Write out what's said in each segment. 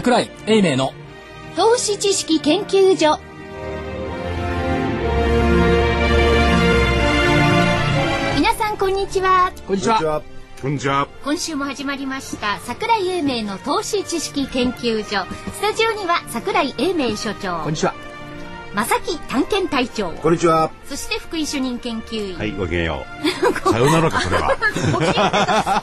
桜井英明の。投資知識研究所。皆さんこんにちは。こんにちは。こんにちは。今週も始まりました桜井英明の投資知識研究所。スタジオには桜井英明所長。こんにちは正木探検隊長。こんにちは。そして福井主任研究員、はい、ごきげんよう。さようならか、それは。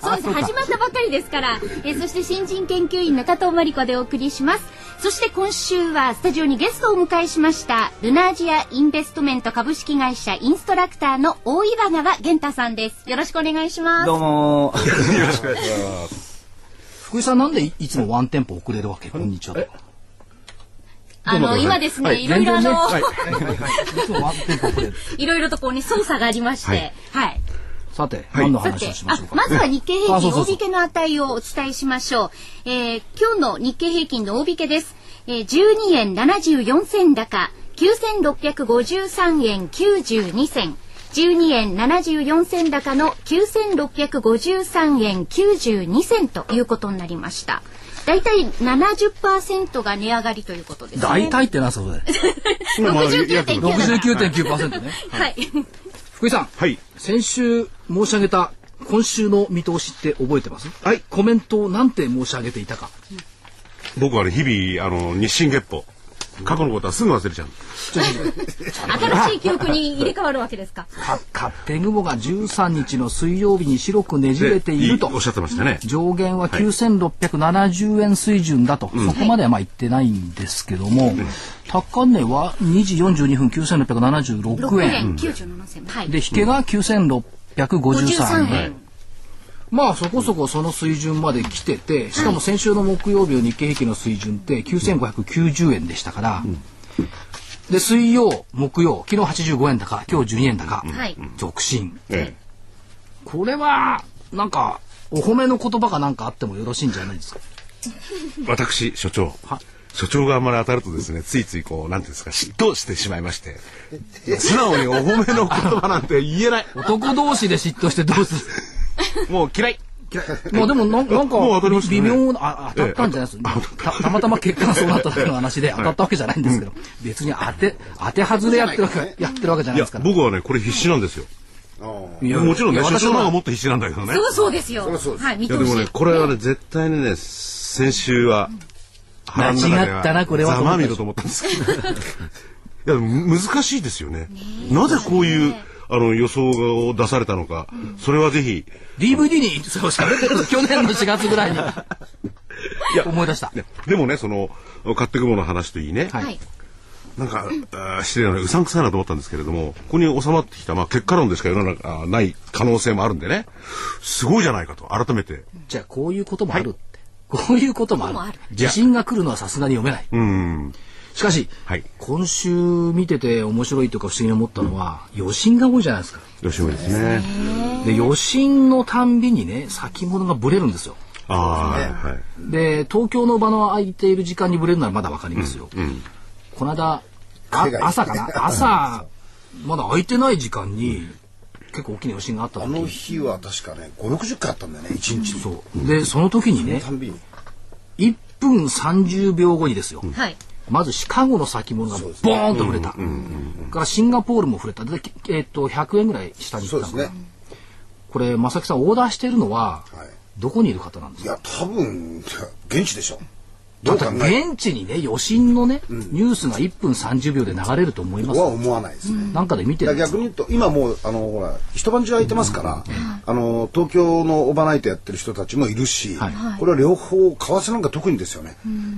そう。です始まったばかりですから、えーそして新人研究員中藤真理子でお送りします。そして今週はスタジオにゲストをお迎えしましたルナージアインベストメント株式会社インストラクターの大岩川源太さんです。よろしくお願いします。どうもよろしくお願いします。福井さんなんでいいつもワンテンポ遅れるわけ？こんにちはあの今ですね、い、ろいろあの、はい。ろいろとこうね操作がありましてはい。さて、はい。何の話をしましょうか？あまずは日経平均大引けの値をお伝えしましょう。えー今日の日経平均の大引けです。えー、12円74銭高、9653円92銭。12円74銭高の9653円92銭ということになりました。だいたい70%が値上がりということですね。大体ってなそれ？今まだ約69.9 69.9%ねはい。福井さんはい。先週申し上げた今週の見通しって覚えてます？はいコメントをなんて申し上げていたか僕はね、日々、あの、日進月歩。過去のことはすぐ忘れちゃう。新しい記憶に入れ替わるわけですか。か勝手雲が13日の水曜日に白くねじれているとおっしゃってましたね。上限は9670円水準だと、そこまではまあ言ってないんですけども、高値は2時42分9676 6円円97銭。はい。で引けが9653 53円、円。まあそこそこその水準まで来ててしかも先週の木曜日の日経平均の水準って9590円でしたから、で水曜木曜昨日85円高今日12円高、はい。続伸えこれはなんかお褒めの言葉がなんかあってもよろしいんじゃないですか？え私、所長。所長があんまり当たるとですね、ついついこう、なんていうんですか、嫉妬してしまいまして。素直にお褒めの言葉なんて言えない。男同士で嫉妬してどうする？もう嫌い。まあでもなんなんか 微妙なあ当たったんじゃないですか、たたまたま結果がそうなっただけの話で 当たったわけじゃないんですけど、別に当て当て外れやってるわけやってるわけじゃないですから。僕はね、これ必死なんですよ。いやもちろんね、所長の方がはもっと必死なんだけどね。そうそうですよ。はい、見通し。いやでもね、これはね、絶対にね、先週は、間違ったなこれはざまみろと思ったんですけど。いや、でも難しいですよね。なぜこういう、あの、予想を出されたのか、それはぜひ、DVD にそう喋ってる去年の4月ぐらいに思い出した。ねでもね、その、買ってくもの話といいね、はいはい。なんか、あー失礼な、うさんくさいなと思ったんですけれども、ここに収まってきた、まあ、結果論でしか世の中ない可能性もあるんでね、すごいじゃないかと、改めて。じゃあこういうこともあるって。こういうこともあることもある。地震が来るのはさすがに読めない。うん。しかし、はい今週見てて面白いというか不思議に思ったのは、余震が多いじゃないですか。吉村ですね。で余震のたんびにね先物がブレるんですよ。ああ、はい。で東京の場の空いている時間にブレるならまだわかりますよ。この間あ朝かな？朝まだ空いてない時間に結構大きな余震があったあの時日は確かね、5、60回あったんだよね、1日に。そうでその時にねたんびに。1分30秒後にですよ、はい。まずシカゴの先物がボーンと触れた、からシンガポールも触れたで、えっと100円ぐらい下に行ったのですね。これ正木さんオーダーしてるのははい。どこにいる方なんですか？いや、多分、現地でしょ。どう考え現地にね余震のね、ニュースが1分30秒で流れると思います。は思わないですね。なんかで見てだるんですか？から逆に言うと、今もう、あの、ほら、一晩中空いてますから、あの、東京のオーバーナイトやってる人たちもいるし、はい。これは両方、為替なんか特にですよね。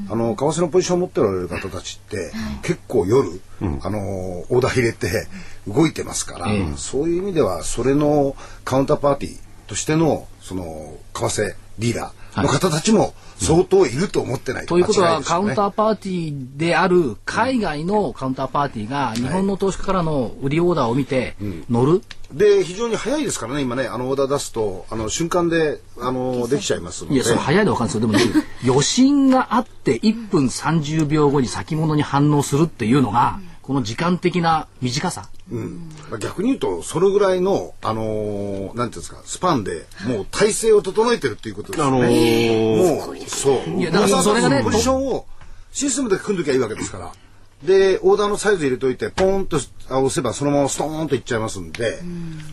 あの、為替のポジションを持っておられる方たちって、結構夜、あの、オーダー入れて動いてますから、ええ。そういう意味では、それのカウンターパーティーとしての、その、為替ディーラーの方たちも相当いると思ってないと。いうことは、カウンターーパーティーである海外のカウンターパーティーが日本の投資家からの売りオーダーを見て乗る、で非常に早いですからね今ねあのオーダー出すとあの瞬間であのできちゃいますので。いや、それ早いでわかるんですよ。でも、ね、余震があって1分30秒後に先物に反応するっていうのが、この時間的な短さ。うんまあ、逆に言うとそれぐらいのあのーなんていうんですかスパンでもう体制を整えてるっていうことですあのね。ーもうそう。いやだからそれがねポジションをシステムで組んどきゃいいわけですから。でオーダーのサイズ入れといてポーンと押せばそのままストーンといっちゃいますんで、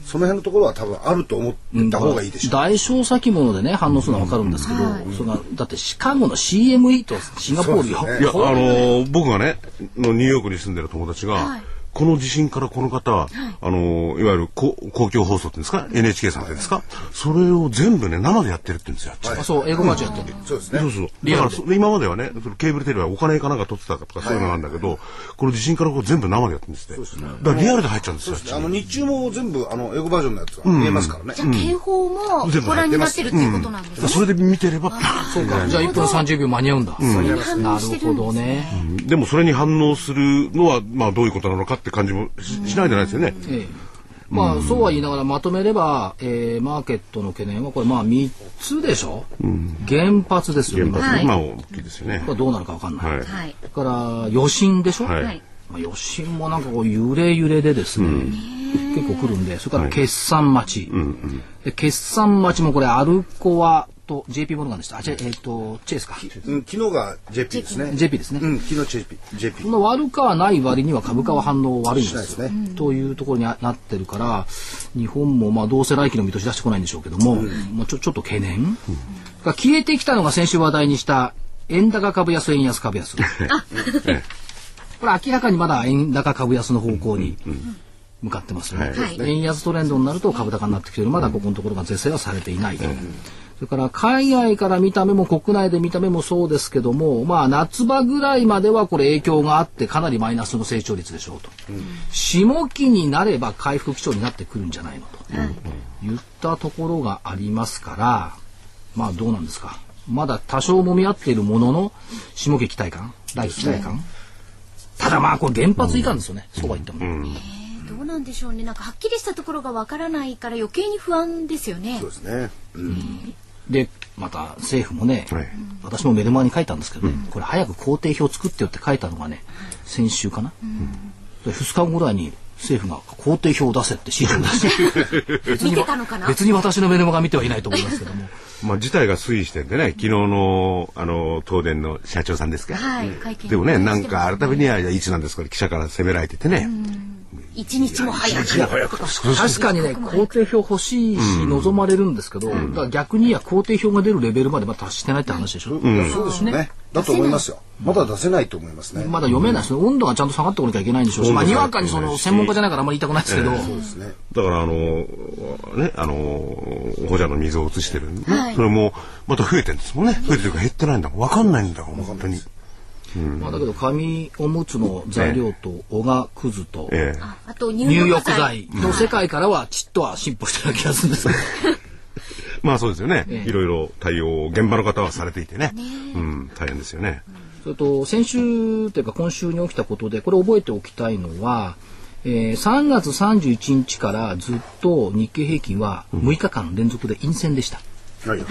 その辺のところは多分あると思った方がいいでしょう。大小先物でね反応するのは分かるんですけど、それがだってシカゴの CME とシンガポールそうですいや、あのー僕がね、のニューヨークに住んでる友達が、この地震からこの方、あのーいわゆる公公共放送っていうんですか、NHK さんですか、それを全部ね、生でやってるって言うんですよ。あそう英語バージョンやってる、そうですね。そうそう。だからそ今まではね、そのケーブルテレビはお金かなんか取ってたとかそういうのなんだけど、この地震からこう全部生でやってるんですって。だからリアルで入っちゃうんですよ。あの日中も全部あの英語バージョンのやつが見えますからね。じゃあ警報もご覧になってるっていうことなんですね。それで見てれば、そうか。じゃあ1分30秒間に合うんだ、それに反な応してるほどるんですね。ね、でもそれに反応するのは、まあどういうことなのかって感じもししないじゃないですよね。ええ。まあ、そうは言いながらまとめれば、えーマーケットの懸念はこれまあ3つでしょ、原発ですよ原発ね、はい。まあ大きいですよね。こ。れどうなるか分かんない、はい。から余震でしょ、はい。はい。まあ、余震もなんかこう揺れ揺れでですね、結構来るんでそれから決算待ち、で決算待ちもこれアルコアと JP モルガンでした。あじゃえっ、とチェイスか。うん、昨日が JP ですね。JP ですね、うん、昨日 JP。JP そんな悪かはない割には株価は反応悪いんですよ。しないですというところになってるから日本もまあどうせ来期の見通し出してこないんでしょうけども、まあ、ちょちょっと懸念、が消えてきたのが先週話題にした円高株安円安株安。これ明らかにまだ円高株安の方向に向かってますよね、はい。円安トレンドになると株高になってきてる。まだここのところが是正はされていない。と。それから海外から見た目も国内で見た目もそうですけども、まあ夏場ぐらいまではこれ影響があってかなりマイナスの成長率でしょうと。下期になれば回復基調になってくるんじゃないのと、言ったところがありますから、まあどうなんですか。まだ多少揉み合っているものの下期期待感、来期期待感。ただまあこれ原発いかんですよね、そうは言っても。どうなんでしょうね。なんかはっきりしたところがわからないから余計に不安ですよねそう。ですね。うん。でまた政府もね、はい。私もメルマガに書いたんですけどね、これ早く工程表作ってよって書いたのがね先週かな、で2日後ぐらいに政府が工程表を出せって指示を出して。別 見にてたのかな？別に私のメルマガ見てはいないと思いますけども。まあ事態が推移してんでね、昨日の、あの、東電の社長さんですか。はい。でもね、なんか改めには、いつなんですか記者から責められててね。一日も早く。確かにね工程表欲しいし望まれるんですけど、逆にいや工程表が出るレベルまでまだ達してないって話でしょ、そうですよね。だと思いますよ。まだ出せないと思いますね。まだ読めないですね温度がちゃんと下がってこなきゃいけないんでしょうし、まあ、にわかにその専門家じゃないからあんまり言いたくないですけど、そうですね。だからあの、ね、あの、保者の水を移してる、ねはいそれも、また増えてるんですもんね。増えてるというか減ってないんだもん。わかんないんだもん、本当に。まあ、だけど紙おむつの材料とおがくずと、ええ。ああと入入浴浴剤剤。の世界からはちっとは進歩してる気がするんですけど まあそうですよね。ええいろいろ対応を現場の方はされていてね。うん、大変ですよね。それと先週というか今週に起きたことでこれ覚えておきたいのは、えー3月31日からずっと日経平均は6日間連続で陰線でした。はい。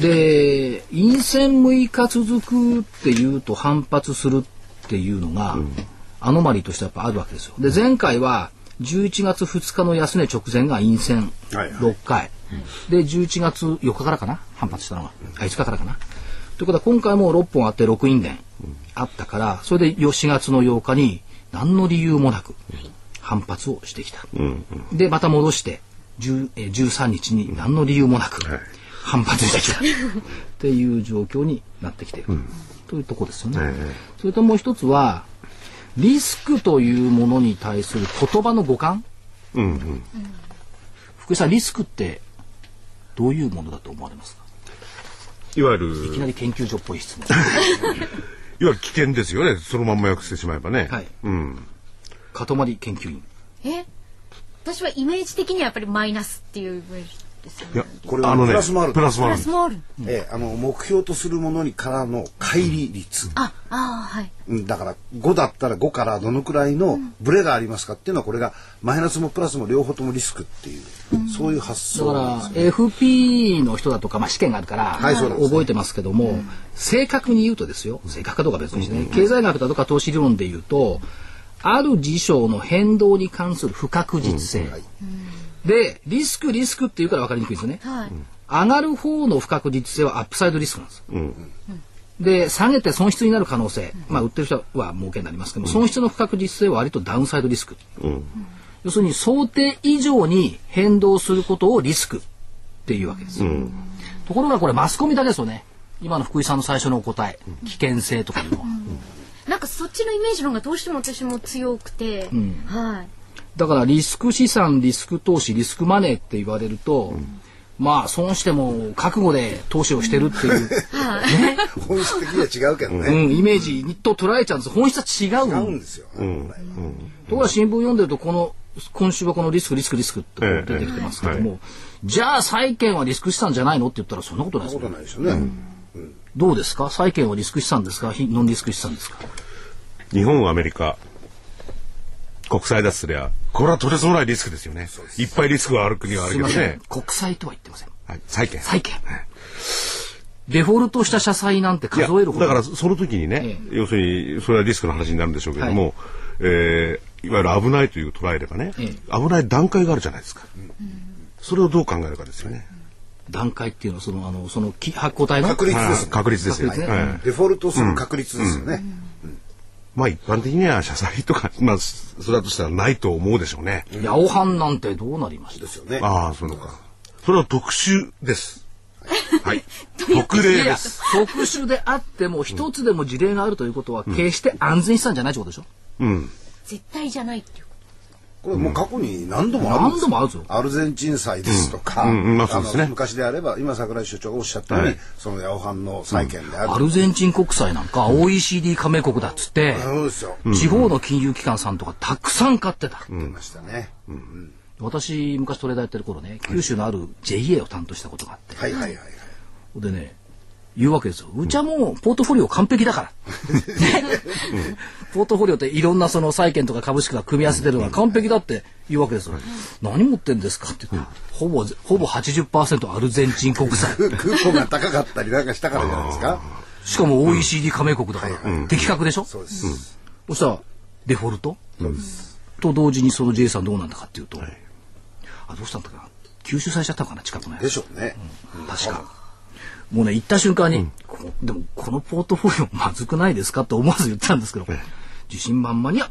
で陰線6日続くっていうと反発するっていうのが、アノマリーとしてやっぱあるわけですよ。で前回は11月2日の安値直前が陰線はいはい。6回、で11月4日からかな？反発したのはあ5日からかな？ということは今回も6本あって6陰電あったからそれで4月の8日に何の理由もなく反発をしてきた。でまた戻して10えー13日に何の理由もなく反発してきた。っていう状況になってきている、というところですよね。ええ。それともう一つはリスクというものに対する言葉の互換。うんうん。福井さんリスクってどういうものだと思われますか？いわゆいきなる、り研究所っぽい質問。いわゆる危険ですよね。そのまんま訳してしまえばね。はい。うん。塊研究員。え？私はイメージ的にはやっぱりマイナスっていうイメージいやね。、これはあのね、プラスもあるプラスもあるプラス。もある。ええ、あの目標とするものにからの乖離率、あ、あーはい。うんだから5だったら5からどのくらいのブレがありますかっていうのはこれがマイナスもプラスも両方ともリスクっていう、そういう発だから想なんですね。FP の人だとか、まあ、試験があるから、はい覚えてますけども、正確に言うとですよ正確かどうか別にしてね、経済学だとか投資理論で言うとある事象の変動に関する不確実性。で、リスク、リスクっていうから分かりにくいんですよね。はい。上がる方の不確実性はアップサイドリスクなんです。で、下げて損失になる可能性、まあ、売ってる人は儲けになりますけども、損失の不確実性は割とダウンサイドリスク。要するに想定以上に変動することをリスクっていうわけです。ところがこれマスコミだけですよね。今の福井さんの最初のお答え、危険性とかいうのは。なんかそっちのイメージの方がどうしても私も強くて、はい。だからリスク資産、リスク投資、リスクマネーって言われると、まあ損しても覚悟で投資をしてるっていう、本質的には違うけどうね。ん、イメージにと捉えちゃうんです本質は違う。違うんですよ。ところが新聞読んでるとこの今週はこのリスクリスクリスクって出てきてますけども、じゃあ債券はリスク資産じゃないのって言ったらそんなことないですよそんなことないですよね。どうですか？債券はリスク資産ですか？非ノンリスク資産ですか？日本、アメリカ、国債だとすりゃ、これは取れそうないリスクですよね。いっぱいリスクがある国はあるすいません、けどね。国債とは言ってません。はい、債券。債券。デフォルトした社債なんて数えるほどだからその時にね、要するにそれはリスクの話になるんでしょうけども、えーいわゆる危ないという捉えればね、え危ない段階があるじゃないですか、それをどう考えるかですよね、段階っていうのはそのあのそのき発行体の確率ですはい。確率ですよ、ね。はい。デフォルトする確率ですよね。まあ一般的には社債とか、まあそれだとしたらないと思うでしょうね、ヤオハンなんてどうなりました？ですよね。ああそうか。それは特殊です。はい。特例です。特殊であっても一つでも事例があるということは決して安全資産じゃないってことでしょ、うん。絶対じゃないっていう。これもう過去に何度もあるんです。何度もあるぞ。アルゼンチン債ですとか、うん。うん。まあそうですね。の昔であれば今桜井所長がおっしゃったように、はい。そのヤオハンの債券である、アルゼンチン国債なんか OECD 加盟国だっつって、そうですよ、地方の金融機関さんとかたくさん買ってた、出ましたね、私昔トレーダーやってる頃ね九州のある JA を担当したことがあって、はいはいはいはい。でね言うわけですよ。うちはもうポートフォリオ完璧だから、ポートフォリオっていろんなその債券とか株式が組み合わせてるのが完璧だって言うわけですよ、何持ってんですかって。言って、ほぼほぼ80%アルゼンチン国債。クーポンが高かったりなんかしたからじゃないですか。しかも OECD 加盟国だから、的確でしょ、そうです、そしたらデフォルト、と同時にその J さんどうなんだかっていうと、あどうしたんだかな？吸収されちゃったのかな？近くのやつ。でしょうね、確か。もうね、行った瞬間に、こでもこのポートフォリオまずくないですかって思わず言ったんですけど、自信満々に、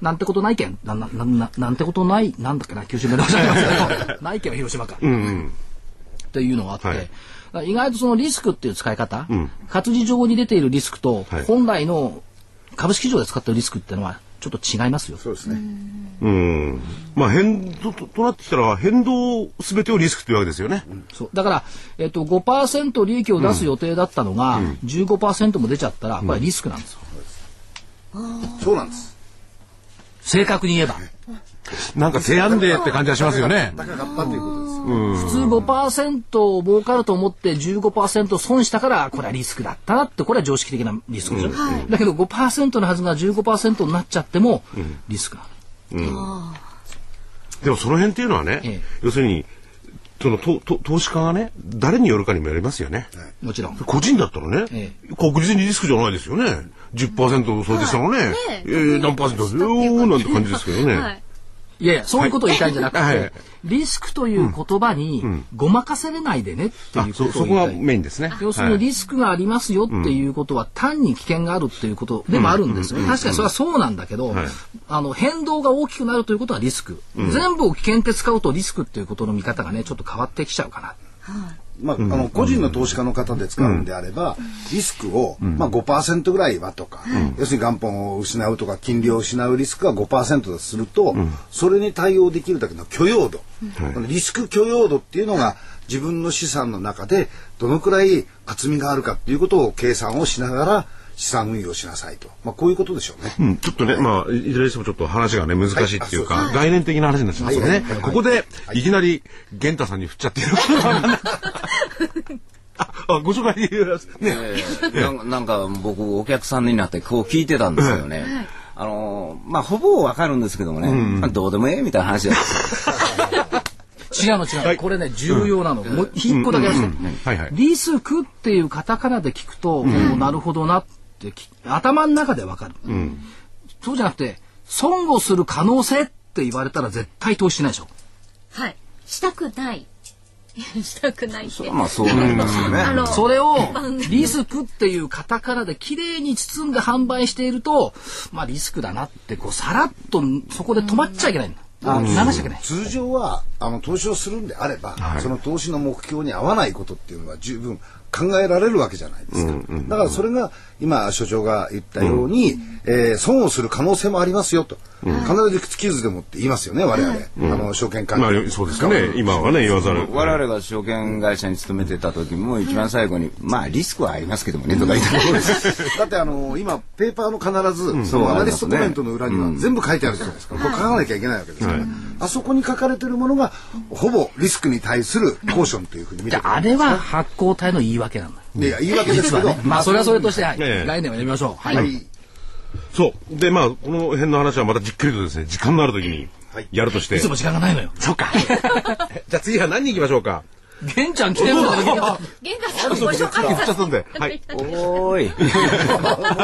なんてことないけん、な、な、な、なんてことない、なんだっけな、九州弁でおっしゃってますけど、ないけんは広島か。っていうのがあって、はい。意外とそのリスクっていう使い方、活字上に出ているリスクと、はい。本来の株式市場で使っているリスクっていうのはちょっと違いますよ。そうですね、うん。まあ変動ととなってきたら変動すべてをリスクというわけですよね、そう。だから、えっと、5%利益を出す予定だったのが、15%も出ちゃったら、これはリスクなんですよ。そうなんです。正確に言えば。なんか提案でって感じはしますよね。高かったということですよ、普通5%儲かると思って15%損したから、これはリスクだったなって、これは常識的なリスクでしょ。だけど5%のはずが15%になっちゃっても、リスクなの。でもその辺っていうのはね、ええ。要するにそのとと投資家がね誰によるかにもよりますよね、もちろん。個人だったらね、え確実にリスクじゃないですよね。10%想定したらね、えー何パーセントですよなんて感じですけどね、はい。いやいや、そういうことを言いたいんじゃなくて、はい。リスクという言葉にごまかされないでねっていうことをそこが言いたい。メインですね。要するにリスクがありますよっていうことは単に危険があるっていうことでもあるんですよね。確かにそれはそうなんだけど、はい。あの変動が大きくなるということはリスク。全部を危険って使うとリスクっていうことの見方がね、ちょっと変わってきちゃうかな。まあ、あの個人の投資家の方で使うんであれば、リスクを、まあ、5%ぐらいはとか、要するに元本を失うとか金利を失うリスクが5%とすると、それに対応できるだけの許容度、このリスク許容度っていうのが自分の資産の中でどのくらい厚みがあるかっていうことを計算をしながら資産運用しなさいと、まあ、こういうことでしょうね。うん、ちょっとね、まあ、いずれにしてもちょっと話がね、難しいっていうか、はい。あ概念的な話になっちゃいますよね。はい。はい。ここで、い。きなり、玄太さんに振っちゃっている。あ、あご紹介ね。なんかなんか僕お客さんになってこう聞いてたんですよね。あのまあほぼわかるんですけどもね、まあどうでもええみたいな話なんですよ。違うの違うの、これね重要なの、もう一個だけ言わせて、はいはい。リスクっていうカタカナで聞くと、おーなるほどなってき頭の中でわかる、そうじゃなくて損をする可能性って言われたら絶対投資しないでしょ。はい。したくない。したくないって。まあそうなりますよね。あの、それをリスクっていうカタカナで綺麗に包んで販売していると、まあリスクだなってこうさらっとそこで止まっちゃいけないんだ。あ流しちゃいけない。通常はあの投資をするんであれば、その投資の目標に合わないことっていうのは十分考えられるわけじゃないですか。だからそれが今所長が言ったように、えー損をする可能性もありますよと、必ず口傷でもって言いますよね我々、あの証券関まあ係、そうですかね。今はね、言わざる。我々が証券会社に勤めてた時も一番最後に、まあリスクはありますけどもねとか言って だってあの今ペーパーの必ず、そそうのアナリストコメントの裏には全部書いてあるじゃないですか、これ書かなきゃいけないわけですから、あそこに書かれてるものがほぼリスクに対するコーションというふうに見てであれは発行体の言い訳なんだ。いや言い訳ですけど、まあそれはそれとして、はいええ概念はやめましょう。はい。はいそう。で、まあ、この辺の話はまたじっくりとですね、時間のある時にやるとして。いつも時間がないのよ。そうか。じゃあ次は何人行きましょうか？玄ちゃん来てるんだけど。玄太さんご紹介さ。はい。おーい。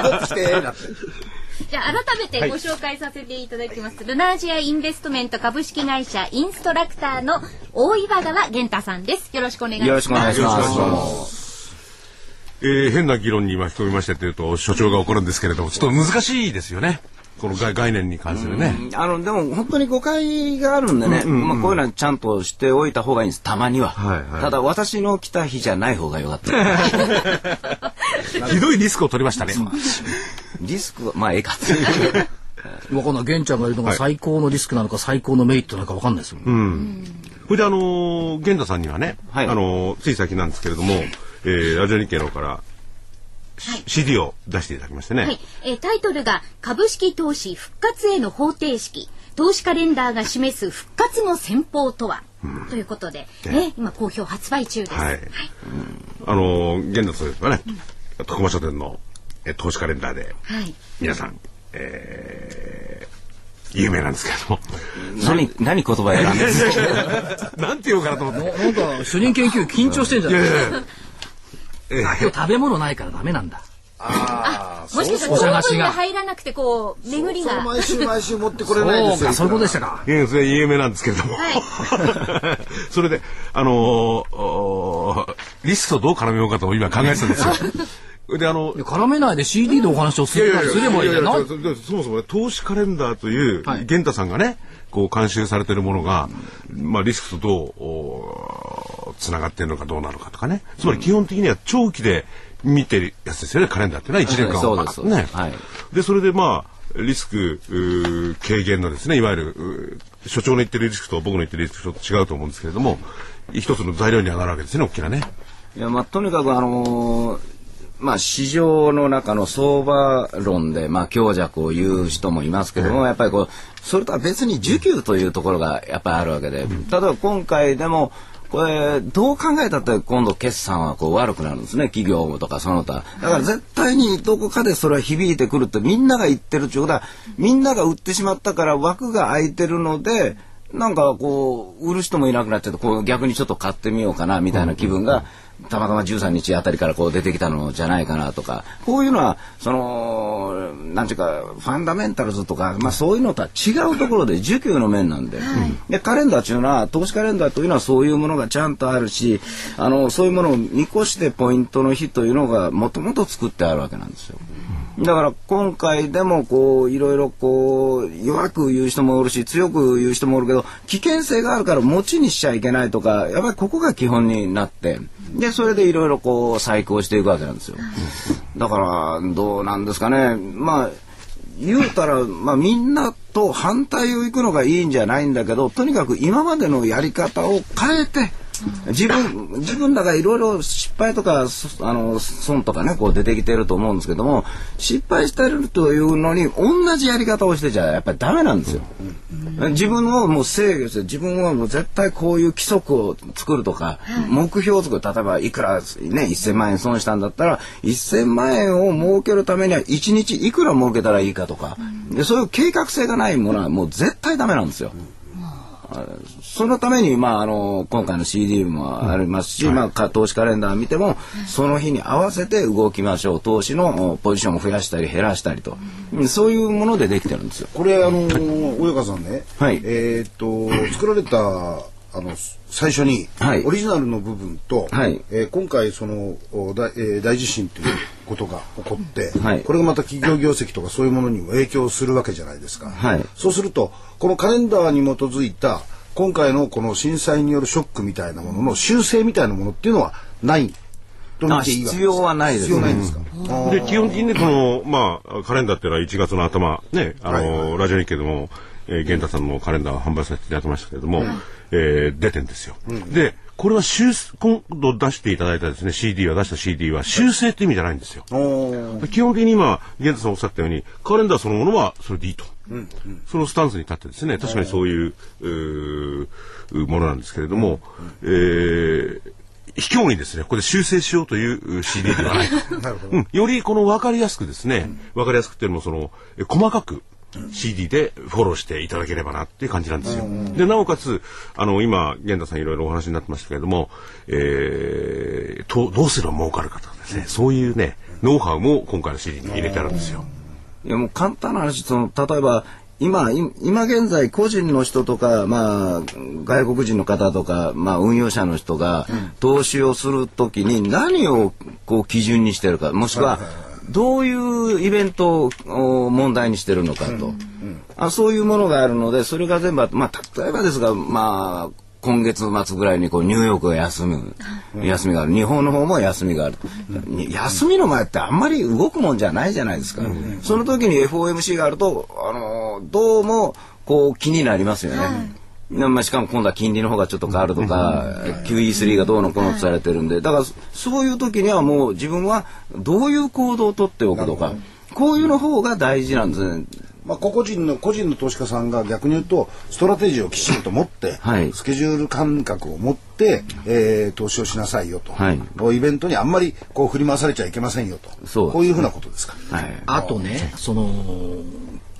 戻ってきてなってじゃあ改めてご紹介させていただきます。ルナージアインベストメント株式会社インストラクターの大岩川玄太さんです。よろしくお願いします。よろしくお願いします。えー変な議論に巻き込みましてというと、所長が怒るんですけれども、ちょっと難しいですよね。この概概念に関するね。あの、でも本当に誤解があるんでね、まあこういうのはちゃんとしておいた方がいいんです、たまには。はいはいただ私の来た日じゃない方がよかった。ひどいリスクを取りましたね。リスクは、まあええかっていう。わかんない。玄ちゃんが言うのが最高のリスクなのか最高のメリットなのかわかんないですよ。それであのー、玄太さんにはね、はいあのーつい先なんですけれども、えーラジオ日経の方から、し CD を出していただきましてね。はい、えータイトルが株式投資復活への方程式。投資カレンダーが示す復活の戦法とは、ということで、ね、今好評発売中です。はい。あのー、玄太さんですかね、徳間書店の、えー投資カレンダーで、はい。皆さん、えー、有名なんですけれども。何、何言葉選んでるんですか？なんて言おうかなと思って。なんか主任研究員緊張してんじゃないいやい今日食べ物ないからダメなんだ。ああもしかしたおら探しが糖分が入らなくてこう巡りそうが毎週毎週持ってこれないんですよそうか、そういうことでしたか。いやそれ有名なんですけれども。は それで、あのリスクとどう絡めようかと今考えてたんですよ。で、あの絡めないで CD でお話をするすればいいじゃなそもそもね、投資カレンダーという、はい玄太さんがね、こう監修されているものが、まあリスクとどうつながっているのかどうなのかとかね。つまり基本的には長期で見てるやつですよね、カレンダーっていうのは1年間そうですそう。はいで、それでまあ、リスク軽減のですね、いわゆる所長の言ってるリスクと僕の言ってるリスクとちょっと違うと思うんですけれども、一つの材料にはなるわけですね、大きなね。いや、まあ、とにかくあのーまあ、市場の中の相場論で、まあ、強弱を言う人もいますけども、やっぱりこう、それとは別に需給というところがやっぱりあるわけで、例えば今回でも、これ、どう考えたって今度決算はこう悪くなるんですね、企業とかその他。だから絶対にどこかでそれは響いてくるってみんなが言ってるっていうことは、みんなが売ってしまったから枠が空いてるので、なんかこう、売る人もいなくなっちゃって、こう逆にちょっと買ってみようかなみたいな気分が、たまたま13日あたりからこう出てきたのじゃないかなとか、こういうのは、その、なんていうか、ファンダメンタルズとか、まあそういうのとは違うところで、需給の面なんで、で、カレンダーっていうのは、投資カレンダーというのはそういうものがちゃんとあるし、あの、そういうものを見越してポイントの日というのがもともと作ってあるわけなんですよ。だから今回でもこういろいろこう弱く言う人もおるし強く言う人もおるけど危険性があるから持ちにしちゃいけないとかやっぱりここが基本になってでそれでいろいろこう細工をしていくわけなんですよ。だからどうなんですかねまあ言うたら、まあ、みんなと反対を行くのがいいんじゃないんだけどとにかく今までのやり方を変えて自分自分らがいろいろ失敗とかそあの損とかねこう出てきてると思うんですけども失敗してるというのに同じやり方をしてちゃやっぱりダメなんですよ。自分をもう制御して自分はもう絶対こういう規則を作るとか、目標を作る例えばいくらね1000万円損したんだったら1000万円を儲けるためには1日いくら儲けたらいいかとか、でそういう計画性がないものはもう絶対ダメなんですよ。そのために、まあ、あの、今回の CD もありますし、まあ、投資カレンダー見ても、その日に合わせて動きましょう。投資のポジションを増やしたり減らしたりと。そういうものでできてるんですよ。これ、あの、大岡さんね、はいえーっと、作られた、あの、最初に、はいオリジナルの部分と、はいえー今回、その、お大えー大地震ということが起こって、はいこれがまた企業業績とかそういうものにも影響するわけじゃないですか。はいそうすると、このカレンダーに基づいた、今回のこの震災によるショックみたいなものの修正みたいなものっていうのはない必要はないです必要ないんですか？で、基本的にね、この、まあ、カレンダーっていうのは1月の頭、ね、あの、はいはラジオ日経でも、えー、源太さんのカレンダーを販売させていただきましたけれども、えー出てんですよ。で、これは修正、今度出していただいたですね、CD は出した CD は修正って意味じゃないんですよ。基本的に今、源太さんおっしゃったように、カレンダーそのものはそれでいいと。そのスタンスに立ってですね、確かにそういう、ものなんですけれども、えー卑怯にですね、ここで修正しようというう CD ではない。うん、よりこの分かりやすくですね、分かりやすくっていうのもその、え細かく CD でフォローしていただければなっていう感じなんですよ。で、なおかつ、あの、今、源太さんいろいろお話になってましたけれども、えー、とどうすれば儲かるかとかですね、そういうね、ノウハウも今回の CD に入れてあるんですよ。いやもう簡単な話その例えば今い今現在個人の人とか、まあ、外国人の方とか、まあ、運用者の人が投資をするときに何をこう基準にしてるかもしくはどういうイベントを問題にしてるのかと、あそういうものがあるのでそれが全部まあ、例えばですが、まあ、今月末ぐらいにこうニューヨークが休む、休みがある。日本の方も休みがある、に休みの前ってあんまり動くもんじゃないじゃないですか、その時に FOMC があると、あのーどうもこう気になりますよね。なまあ、しかも今度は金利の方がちょっと変わるとか、QE3 がどうのこうのとされてるんで、だからそういう時にはもう自分はどういう行動をとっておくとか、こういうの方が大事なんですね。まあ、個々人の個人の投資家さんが逆に言うとストラテジーをきちんと持って、はい。スケジュール感覚を持って、えー投資をしなさいよと、はい。イベントにあんまりこう振り回されちゃいけませんよと。そうこういうふうなことですか？はい。あとね、その、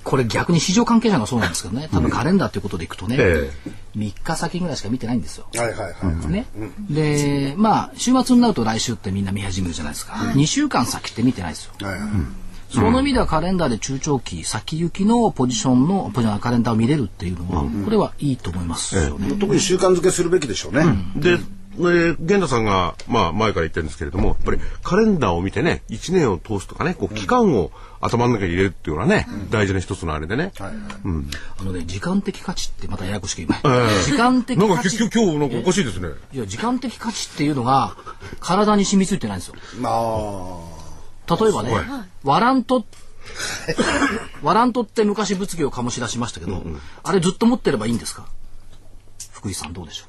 これ逆に市場関係者がそうなんですけどね、多分カレンダーということでいくとね、え3日先ぐらいしか見てないんですよ。はいはいはい。ね。で、まあ、週末になると来週ってみんな見始めるじゃないですか。2週間先って見てないですよ。はいはいその意味ではカレンダーで中長期、先行きのポジションのポジションカレンダーを見れるっていうのは、これはいいと思いますよね。特に習慣づけするべきでしょうね。で、えー、源太さんが、まあ、前から言ってるんですけれども、やっぱりカレンダーを見てね、1年を通すとかね、こう、期間を頭の中に入れるっていうのはね、大事な一つのあれでね。はいはいあのね、時間的価値ってまたややこしく今。ええ時間的なんか価値。今日、なんかおかしいですね。いや、時間的価値っていうのが体に染みついてないんですよ。まあ例えばね、ワラント、ワラントって昔物議を醸し出しましたけど、あれずっと持ってればいいんですか？福井さんどうでしょ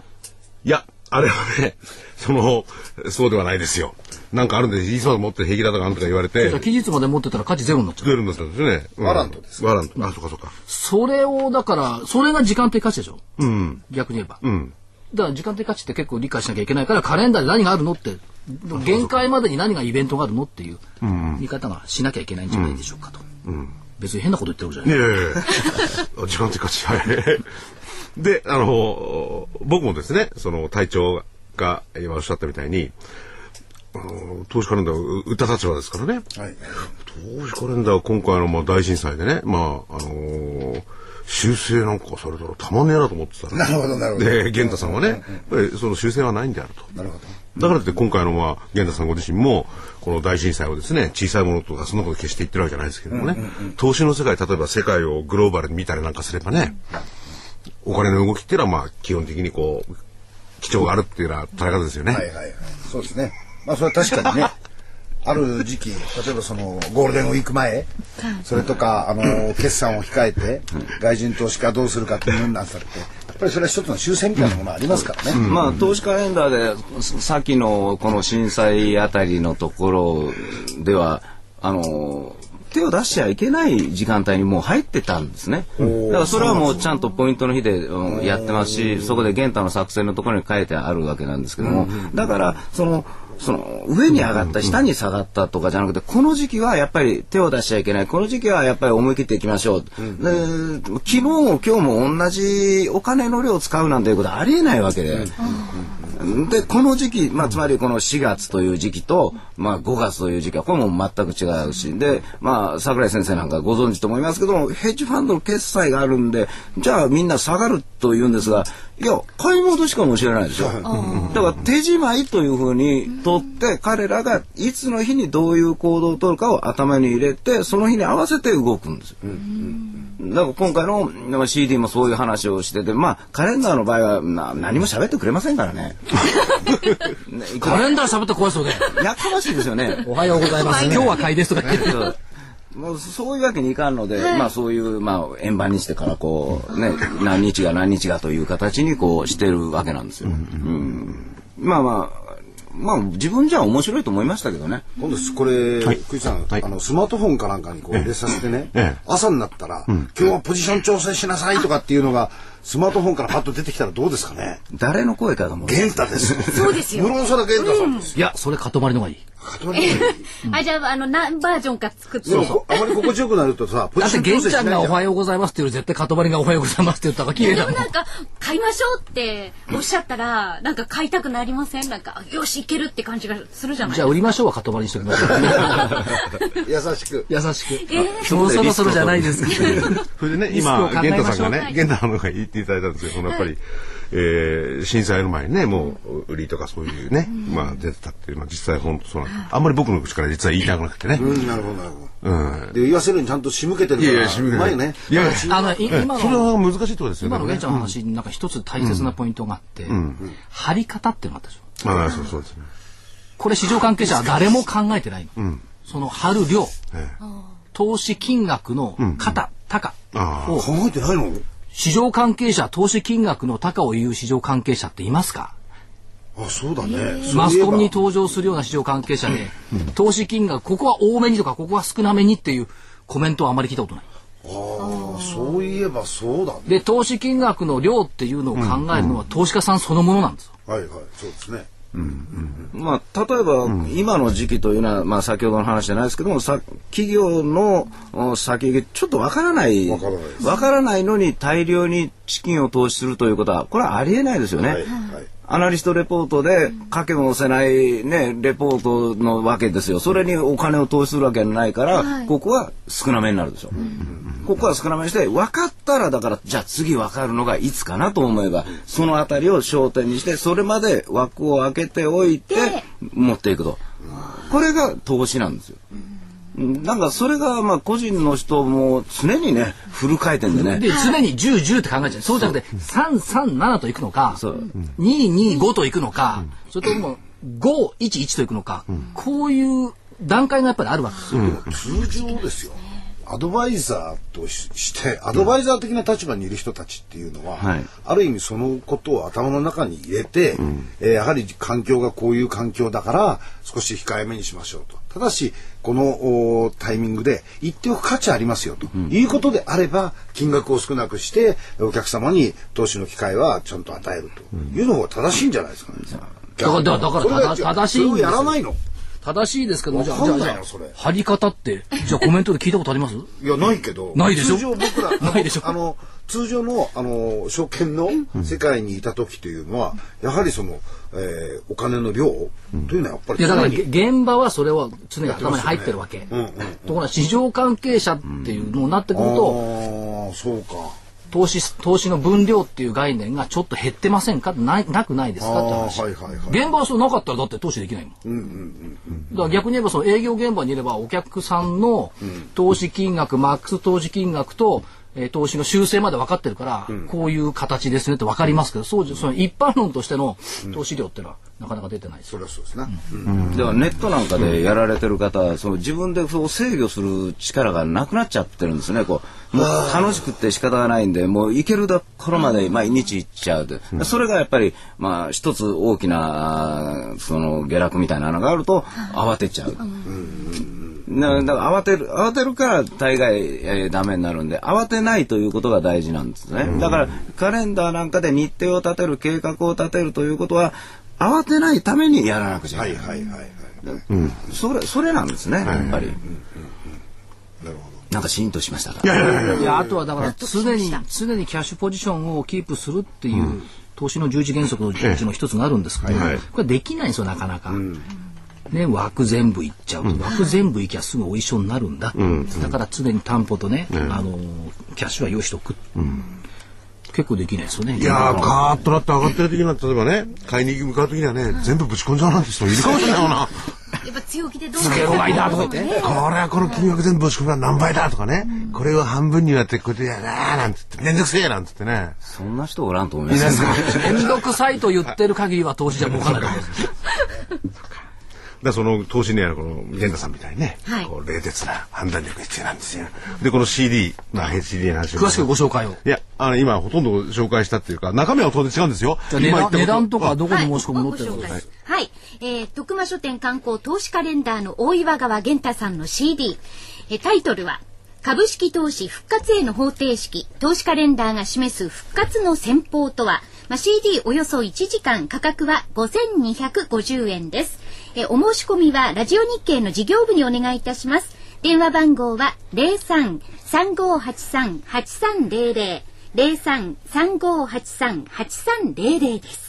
いや、あれはね、その、そうではないですよ。なんかあるんで、いつまで持って平気だとかなんとか言われてう、期日まで持ってたら価値ゼロになっちゃう。出るんですよね。うんワラントですワラント。あ、そうかそうか。それを、だから、それが時間的価値でしょ？うん。逆に言えば。うん。だから時間的価値って結構理解しなきゃいけないから、カレンダーで何があるのって、限界までに何がイベントがあるのっていう見方がしなきゃいけないんじゃないでしょうかと。別に変なこと言ってるわけじゃない。いやいやいや 時間的価値。はい。で、あの、僕もですね、その隊長が今おっしゃったみたいに、あの投資カレンダーを売った立場ですからね。はい投資カレンダーは今回のまあ大震災でね、まあ、あのー修正なんかされたらたまんねえなと思ってたら。なるほどなるほどで、源太さんはね、やっぱりその修正はないんであると。なるほど。だからって今回のまあ源太さんご自身もこの大震災をですね小さいものとかそんなこと決して言ってるわけじゃないですけどもね、投資の世界例えば世界をグローバルに見たりなんかすればねお金の動きっていうのはまあ基本的にこう基調があるっていうような捉え方ですよね。はいはいはい。そうですね。まあそれは確かにね。ある時期、例えばそのゴールデンウィーク前、それとか、あの、決算を控えて、外人投資家どうするかっていうのになされて、やっぱりそれは一つの修正みたいなものありますからね。まあ投資カレンダーでささっきのこの震災あたりのところではあの手を出しちゃいけない時間帯にもう入ってたんですね。だからそれはもうちゃんとポイントの日で、うんやってますし、そこで玄太の作戦のところに書いてあるわけなんですけども、だからそのその上に上がった下に下がったとかじゃなくてこの時期はやっぱり手を出しちゃいけない。この時期はやっぱり思い切っていきましょう、で昨日も今日も同じお金の量を使うなんていうことはありえないわけで。でこの時期、まあ、つまりこの4月という時期と、まあ、5月という時期はこれも全く違うしで、まあ、桜井先生なんかご存知と思いますけどもヘッジファンドの決済があるんでじゃあみんな下がるというんですがいや買い戻しかもしれないでしょ。だから手仕舞いというふうにとって彼らがいつの日にどういう行動を取るかを頭に入れてその日に合わせて動くんですよ。だから今回の CD もそういう話をしててまあカレンダーの場合はな何も喋ってくれませんからね。ねカレンダー喋って怖いそうで。やかましいですよね。おはようございます。今日は買いですとか言って。もうそういうわけにいかんので、まあそういう、まあ円盤にしてからこう、ね、何日が何日がという形にこうしてるわけなんですよ。うんまあまあ、まあ自分じゃ面白いと思いましたけどね。今度これ、はい。クイさん、はい。あのスマートフォンかなんかにこう入れさせてね、ええ。朝になったら、今日はポジション調整しなさいとかっていうのがスマートフォンからパッと出てきたらどうですかね。誰の声かと思う。玄太です。そうですよ室長玄太さんです。いや、それ、かとまりのがいい。塊で あ、じゃあ、あの、何バージョンか作って。もこあまり心地よくなるとさ、ポだって、ジション調整し玄ちゃんがお。はようございますっていうより絶対かとまりがおはようございますって言った方が綺麗だもん。でもなんか、買いましょうっておっしゃったら、なんか買いたくなりません？なんか、よし、いけるって感じがするじゃないじゃあ、売りましょうはかとまりにしときましょう。優しく。優しく。もうそろそろじゃないですけど。それでね、今、玄太さんがね、はい玄太のが言っていただいたんですけど、そのやっぱり、えー震災の前にね、もう、売りとかそういうね、まあ出てたっていうのは実際本当そうなんあんまり僕の口から実は言いたくなくてね。うん、なるほど、なるほうん。ど。で、言わせるにちゃんと仕向けてるから。いやいや仕向けてるうまいね。いやいやあの、い今それの、は難しいところですよね。今の玄ちゃんの話になんか一つ大切なポイントがあって、貼り方っていうのがあったでしょ。ああ、そうそうですね。これ市場関係者は誰も考えてないの。その貼る量、え投資金額の型、高あを考えてないの？市場関係者、投資金額の高を言う市場関係者っていますか？あ、そうだね。マスコミにと。登場するような市場関係者で、投資金額、ここは多めにとか、ここは少なめにっていうコメントはあまり聞いたことない。ああ、そういえばそうだね。で、投資金額の量っていうのを考えるのは投資家さんそのものなんですよ。はいはい、そうですね。まあ、例えば、今の時期というのは、まあ、先ほどの話じゃないですけども、さ企業のお先行き、ちょっとわからない。わからないですわからないのに大量に資金を投資するということは、これはありえないですよね。はい、はい。アナリストレポートで書けもせないね、レポートのわけですよ。それにお金を投資するわけないから、ここは少なめになるでしょ。ここは少なめにして、分かったら、だから、じゃあ次分かるのがいつかなと思えば、そのあたりを焦点にして、それまで枠を開けておいてで、持っていくと。これが投資なんですよ。なんかそれがまあ個人の人も常にねフル回転でね。で、常に10、10って考えちゃう。そうじゃなくて、3、3、7といくのか、そう。2、2、5といくのか、それとも5、1、1といくのか、こういう段階がやっぱりあるわけですよ。通常ですよ。アドバイザーとしして、アドバイザー的な立場にいる人たちっていうのは、はい。ある意味そのことを頭の中に入れて、えーやはり環境がこういう環境だから少し控えめにしましょうと。ただし、このおタイミングで言っておく価値ありますよと、いうことであれば、金額を少なくして、お客様に投資の機会はちゃんと与えると。いうのが正しいんじゃないですかね。だからだから正正しいんですよ。やらないの？正しいですけど、じゃあ、じゃあ、貼り方って、じゃあコメントで聞いたことあります？いや、ないけど。ないでしょ？通常僕ら、ないでしょ？あの、通常の、あの、証券の世界にいた時というのは、やはりその、えーお金の量というのはやっぱりいや、だから現場はそれは常に頭に入ってるわけ。うんうん。ところが市場関係者っていうのになってくると、ああ、そうか。投資、投資の分量っていう概念がちょっと減ってませんか？ない、なくないですか？ってあ話。ーはいはいはい現場はそうなかったらだって投資できないもん。だから逆に言えばその営業現場にいればお客さんの投資金額、マックス投資金額と、えー投資の修正まで分かってるから、こういう形ですねって分かりますけど、そうじゃその一般論としての投資量っていうのはなかなか出てないです。よ。それはそうですね。だからネットなんかでやられてる方はその自分でそう制御する力がなくなっちゃってるんですね。こうもう楽しくって仕方がないんでもう行けるところまで毎日行っちゃうで、それがやっぱりまあ一つ大きなその下落みたいなのがあると慌てちゃう。なだから慌てる慌てるから大概、えーダメになるんで慌てないということが大事なんですね、だからカレンダーなんかで日程を立てる計画を立てるということは慌てないためにやらなくちゃいけない。はいはいはいはい。それ、それなんですね、やっぱり。なるほど。なんかシーンとしましたか？いやあとはだから常に常にキャッシュポジションをキープするっていう、投資の十字原則のうちの一つがあるんですけど、はいこれできないんですよなかなか。ね、枠全部いっちゃう。と、枠全部いきゃすぐお一緒になるんだ、だから常に担保とね、あのキャッシュは用意しておく、結構できないですよね。いやー、ガーッとなって上がってる時には、例えばね、買いに向かう時にはね、全部ぶち込んじゃうなんて人いるかもしれないよな。やっぱ強気でどうつけろがいだとか言って。これはこの金額全部ぶち込むのは何倍だとかね、これを半分に割ってこうやってやなーなんつって、めんどくせえなんつってね。そんな人おらんと思いますけど。めんどくさいと言ってる限りは投資じゃ動かない。とすよだからその投資にあるこの源太さんみたいにね、はい。こう冷徹な判断力が必要なんですよ。で、この CD、まあ、CD の話を詳しくご紹介を。いや、あの、今ほとんど紹介したっていうか、中身は当然違うんですよ。じゃあ値段今言ったこと。値段とかどこに申し込むのはい、ってことご紹介しはい、えー、徳間書店観光投資カレンダーの大岩川源太さんの CD、えータイトルは株式投資復活への方程式投資カレンダーが示す復活の戦法とは、まあ、CD およそ1時間価格は5250円です、えお申し込みはラジオ日経の事業部にお願いいたします。電話番号は03-3583-8300 03-3583-8300です。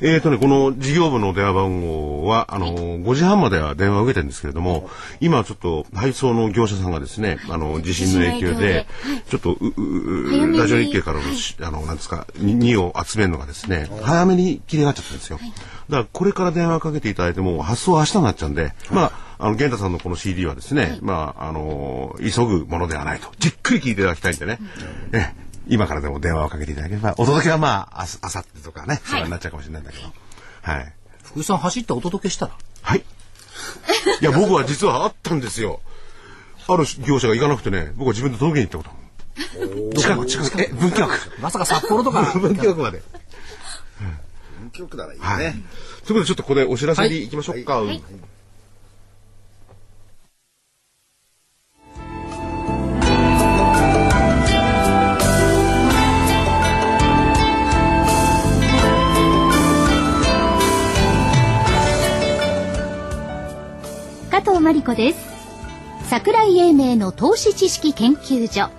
えーとね、この事業部の電話番号は、あの、5時半までは電話を受けてるんですけれども、今ちょっと配送の業者さんがですね、あの、地震の影響で、ちょっと、ラジオ日経からのし、あの、なんですか、2を集めるのがですね、早めに切り上がっちゃったんですよ。だから、これから電話かけていただいても、発送は明日になっちゃうんで、まあ、あの、源太さんのこの CD はですね、まあ、あの、急ぐものではないと。じっくり聞いていただきたいんでね。え今からでも電話をかけていただければ、お届けはまあ、あさってとかね、それになっちゃうかもしれないんだけど。はい。福井さん走ってお届けしたら？はい。いや、僕は実はあったんですよ。ある業者が行かなくてね、僕は自分で届けに行ったこと。近く、近く、え、文京区。まさか札幌とか 文京区まで。文京ならいいね。はい。ということで、ちょっとここでお知らせに行きましょうか。加藤真理子です。桜井英明の投資知識研究所。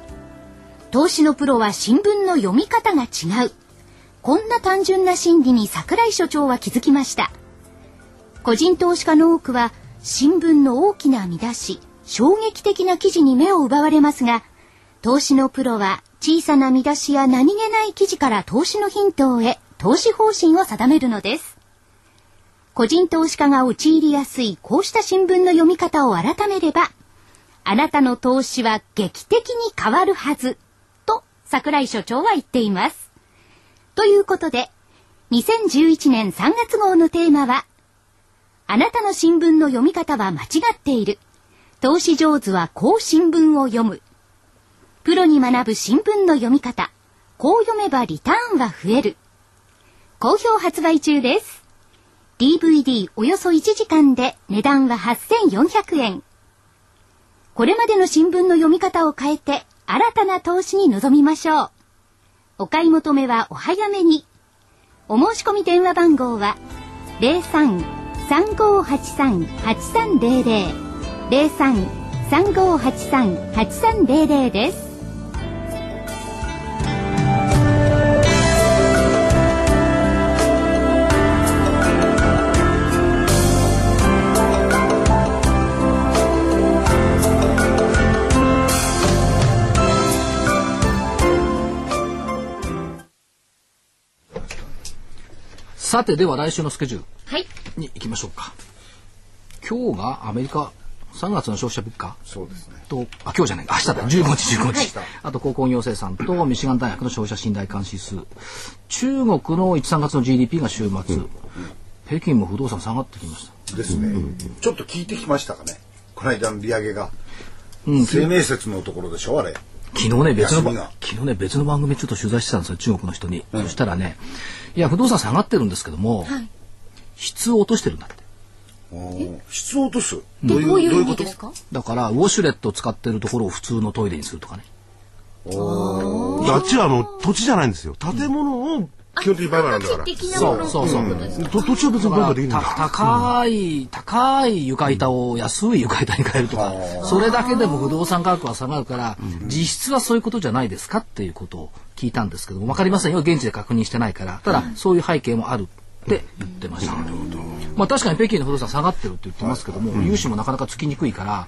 投資のプロは新聞の読み方が違う。こんな単純な心理に桜井所長は気づきました。個人投資家の多くは新聞の大きな見出し衝撃的な記事に目を奪われますが投資のプロは小さな見出しや何気ない記事から投資のヒントを得投資方針を定めるのです。個人投資家が陥りやすいこうした新聞の読み方を改めればあなたの投資は劇的に変わるはずと桜井所長は言っていますということで2011年3月号のテーマはあなたの新聞の読み方は間違っている。投資上手はこう新聞を読む。プロに学ぶ新聞の読み方。こう読めばリターンは増える。好評発売中です。DVD およそ1時間で値段は8400円。これまでの新聞の読み方を変えて新たな投資に臨みましょう。お買い求めはお早めに。お申し込み電話番号は03-3583-8300 03-3583-8300です。さてでは来週のスケジューはい。ルに行きましょうか。今日がアメリカ3月の消費者物価？そうですね。とあ今日じゃない。明日だ。15日15日、あと高校業生産とミシガン大学の消費者信頼感指数中国の13月の GDP が週末、北京も不動産下がってきました。ですね。ちょっと聞いてきましたかね。この間の利上げが。うん。生命説のところでしょあれ。昨日ね別の昨日ね別の番組ちょっと取材してたんですよ中国の人に、そしたらねいや不動産下がってるんですけども、質を落としてるんだって。質を落とす？どういう意味こと？ですか？だからウォシュレットを使ってるところを普通のトイレにするとかね。あっちはあの土地じゃないんですよ。建物を基本的に売買なんだから。そう。そう。ってことですかと土地は別に売買できるん高い、高い床板を安い床板に変えるとか、それだけでも不動産価格は下がるから、実質はそういうことじゃないですかっていうことを聞いたんですけども、わかりませんよ。現地で確認してないから。ただ、そういう背景もあるって言ってました。まあ確かに北京の不動産下がってるって言ってますけども、融資もなかなかつきにくいから、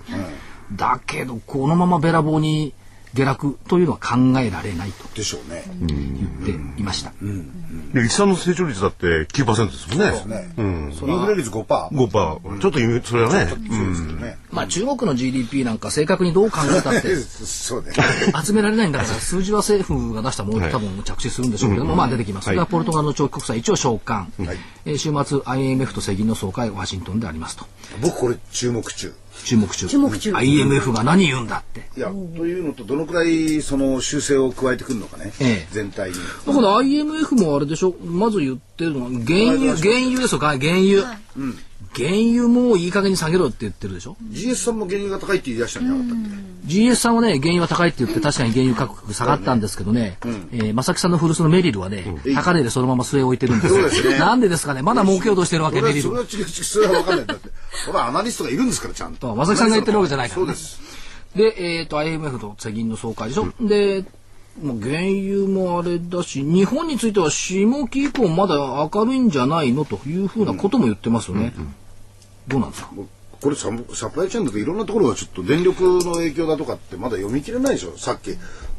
だけど、このままべらぼうに下落というのは考えられないとでしょうね。言っていました。で、一産の成長率だって9%ですもんね。ね。うん。インフレ率5%。5%。ちょっとそれはね。まあ中国の GDP なんか正確にどう考えたって そうね。集められないんだから数字は政府が出したものに多分着地するんでしょうけども、まあ出てきます。それからポルトガルの長期国債一応償還、えー週末 IMF と世銀の総会ワシントンでありますと僕これ注目中。注目中。注目中。IMF が何言うんだって。いや、というのと、どのくらいその修正を加えてくるのかね。ええ。全体に。だから IMF もあれでしょ。まず言ってるのは原油原油ですよ。原油、原油もういい加減に下げろって言ってるでしょ？GS さんも原油が高いって言い出したんじゃなかったっけ？GS さんはね、原油は高いって言って確かに原油価格下がったんですけどね、えー正木さんの古巣のメリルはね、高値でそのまま据え置いてるんですよ。ねなんでですかね？まだ儲けようとしてるわけ、それはメリル。それは違うそれは分かんない。だって、ほら、アナリストがいるんですから、ちゃんと。正木さんが言ってるわけじゃないから、ね。そうです。で、えっ、と、IMF と世銀の総会でしょ？で、もう原油もあれだし、日本については下期以降まだ明るいんじゃないの？というふうなことも言ってますよね。どうなんですか？これササプライチェーンだといろんなところがちょっと電力の影響だとかってまだ読み切れないでしょ？さっき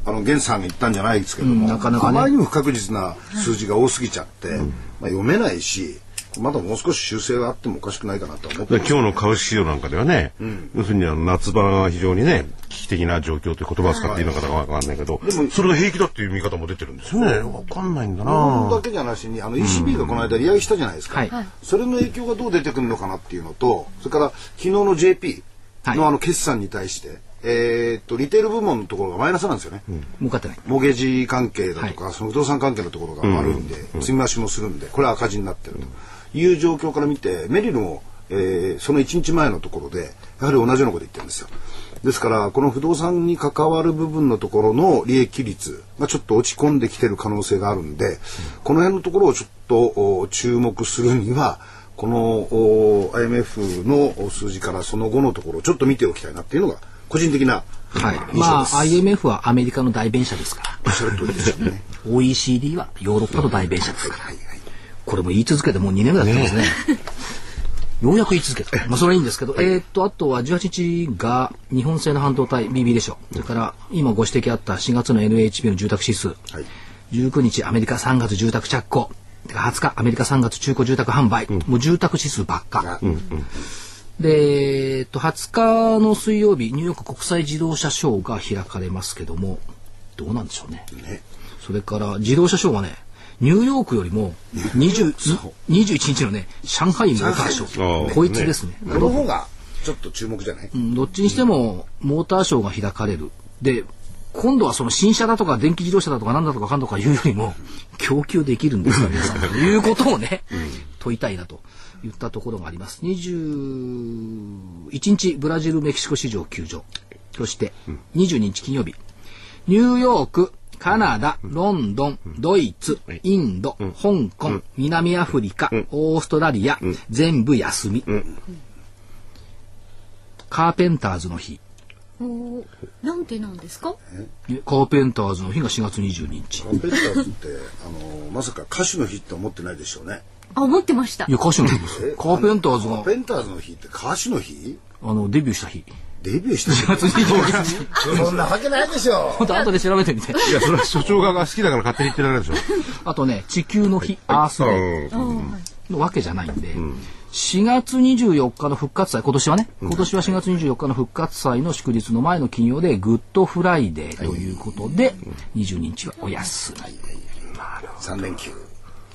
あの源さんが言ったんじゃないですけども、うんなかなかね。あまりにも不確実な数字が多すぎちゃって、まあ、読めないしまだもう少し修正があってもおかしくないかなとは思って今日の株式市場なんかではね、要するにあの夏場が非常にね、危機的な状況という言葉を使っていいのかわかんないけど、それが平気だっていう見方も出てるんですよね。わかんないんだ日本なだけじゃなしにあの ECB がこの間利上げしたじゃないですか、はい。それの影響がどう出てくるのかなっていうのとそれから昨日の JP はい。のあの決算に対して、えーっとリテール部門のところがマイナスなんですよね、儲かってない。モゲージ関係だとか、その不動産関係のところが悪いんで、積み増しもするんで、これは赤字になってるという状況から見て、メリルも、えーその1日前のところで、やはり同じようなこと言ってるんですよ。ですから、この不動産に関わる部分のところの利益率がちょっと落ち込んできてる可能性があるんで、この辺のところをちょっとお注目するには、このお IMF の数字からその後のところをちょっと見ておきたいなっていうのが、個人的なはい。印象です。まあ、IMF はアメリカの代弁者ですかおっしゃる通りですよね。ら。OECD はヨーロッパの代弁者ですから。はいはい。これも言い続けてもう2年ぐらい経ってますね。ようやく言い続けた。まあそれはいいんですけど、えーっと、あとは18日が日本製の半導体 BB でしょ。それから今ご指摘あった4月の NHB の住宅指数。はい19日アメリカ3月住宅着工。てか20日アメリカ3月中古住宅販売。もう住宅指数ばっか。で、えーっと、20日の水曜日、ニューヨーク国際自動車ショーが開かれますけども、どうなんでしょうね。ねそれから自動車ショーはね、ニューヨークよりも20 21日のね、上海モーターショー。こいつですね。この方がちょっと注目じゃない、うんどっちにしてもモーターショーが開かれる。で、今度はその新車だとか電気自動車だとか何だとかかんとかいうよりも供給できるんですか皆さんと いうことをね、問いたいなと言ったところがあります。21日ブラジルメキシコ市場休場。そして22日金曜日ニューヨーク、カナダ、ロンドン、ドイツ、インド、香港、南アフリカ、オーストラリア、全部休み。カーペンターズの日。おーなんでなんですか？ねカーペンターズの日が4月22日。カーペンターズってあのまさか歌手の日って思ってないでしょうねあ、思ってましたい。や、歌手の日ですよ。カーペンターズがカー、ペンターズの日って歌手の日？あの、デビューした日。デビューして4月22日。そんなわけないでしょほんと後で調べてみて。いや、それは所長側が好きだから勝手に言ってられるでしょ。あとね、地球の日、アースデーのわけじゃないんで、4月24日の復活祭、今年はね、今年は4月24日の復活祭の祝日の前の金曜で、グッドフライデーということで、22日はお休み。3連休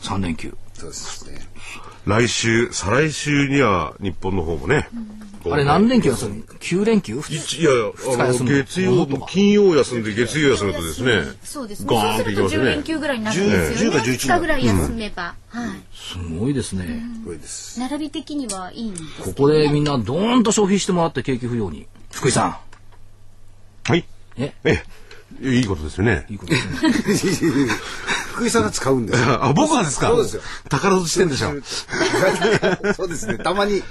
3連休。そうですね来週、再来週には日本の方もね。あれ何連休休む ?9 連休？いいやいや、月曜、金曜休んで月曜休むとですね。そうですね。ガーンそうすると10っていきますね連休ぐらいになるんですよ10ね。が11 2日ぐらい休めば。はい。すごいですね。これです並び的にはいいんですけどここでみんなドーンと消費してもらって景気不良に。福井さはい。ええ、いいことですよねい。いことですね。福井さんが使うんですよ。あ、僕はですか？そうですよ。宝ずしてんでしょ。そうですね。たまに。い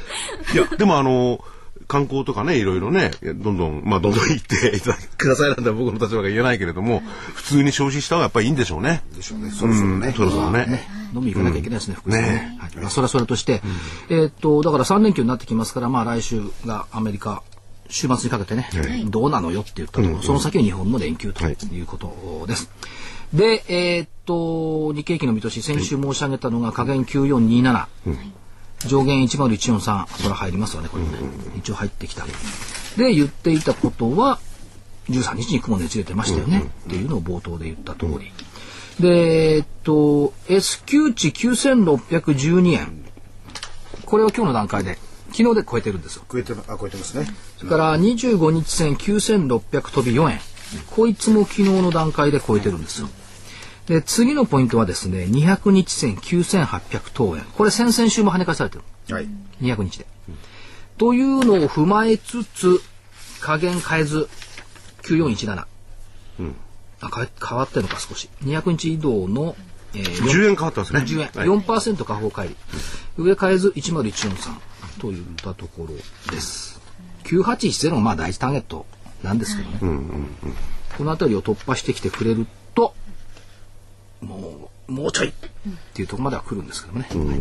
や、でもあの、観光とかね、いろいろね、どんどん、まあ、どんどん行っていただくださいなんて僕の立場が言えないけれども、普通に消費した方がやっぱりいいんでしょうね。でしょうね。そろそろね。そろそろね。飲み行かなきゃいけないですね、福井さんねね。はいまあ、それはそれとして、えーっと、だから3連休になってきますから、まあ来週がアメリカ、週末にかけてね、どうなのよって言ったところ、その先は日本の連休ということです。で、えーっと、日経平均の見通し、先週申し上げたのが下限9427。上限10143、それは入りますわね、これもね。一応入ってきた。で、言っていたことは、13日に雲熱出てましたよね、っていうのを冒頭で言った通り。で、えっと、S q 値9612円。これは今日の段階で、昨日で超えてるんですよ。超えてあ超えてますね。それから25日線9600飛び4円。こいつも昨日の段階で超えてるんですよ。で、次のポイントはですね、200日線9800等円。これ先々週も跳ね返されてる。はい。200日で。というのを踏まえつつ、加減変えず、9417。あ変え変わってるのか少し。200日移動の、えー、10円変わってますね。10円、はい4%下方乖離上変えず10143といったところです。9810がまあ第一ターゲットなんですけどね、この辺りを突破してきてくれるともうもうちょいっていうところまでは来るんですけどね、はい。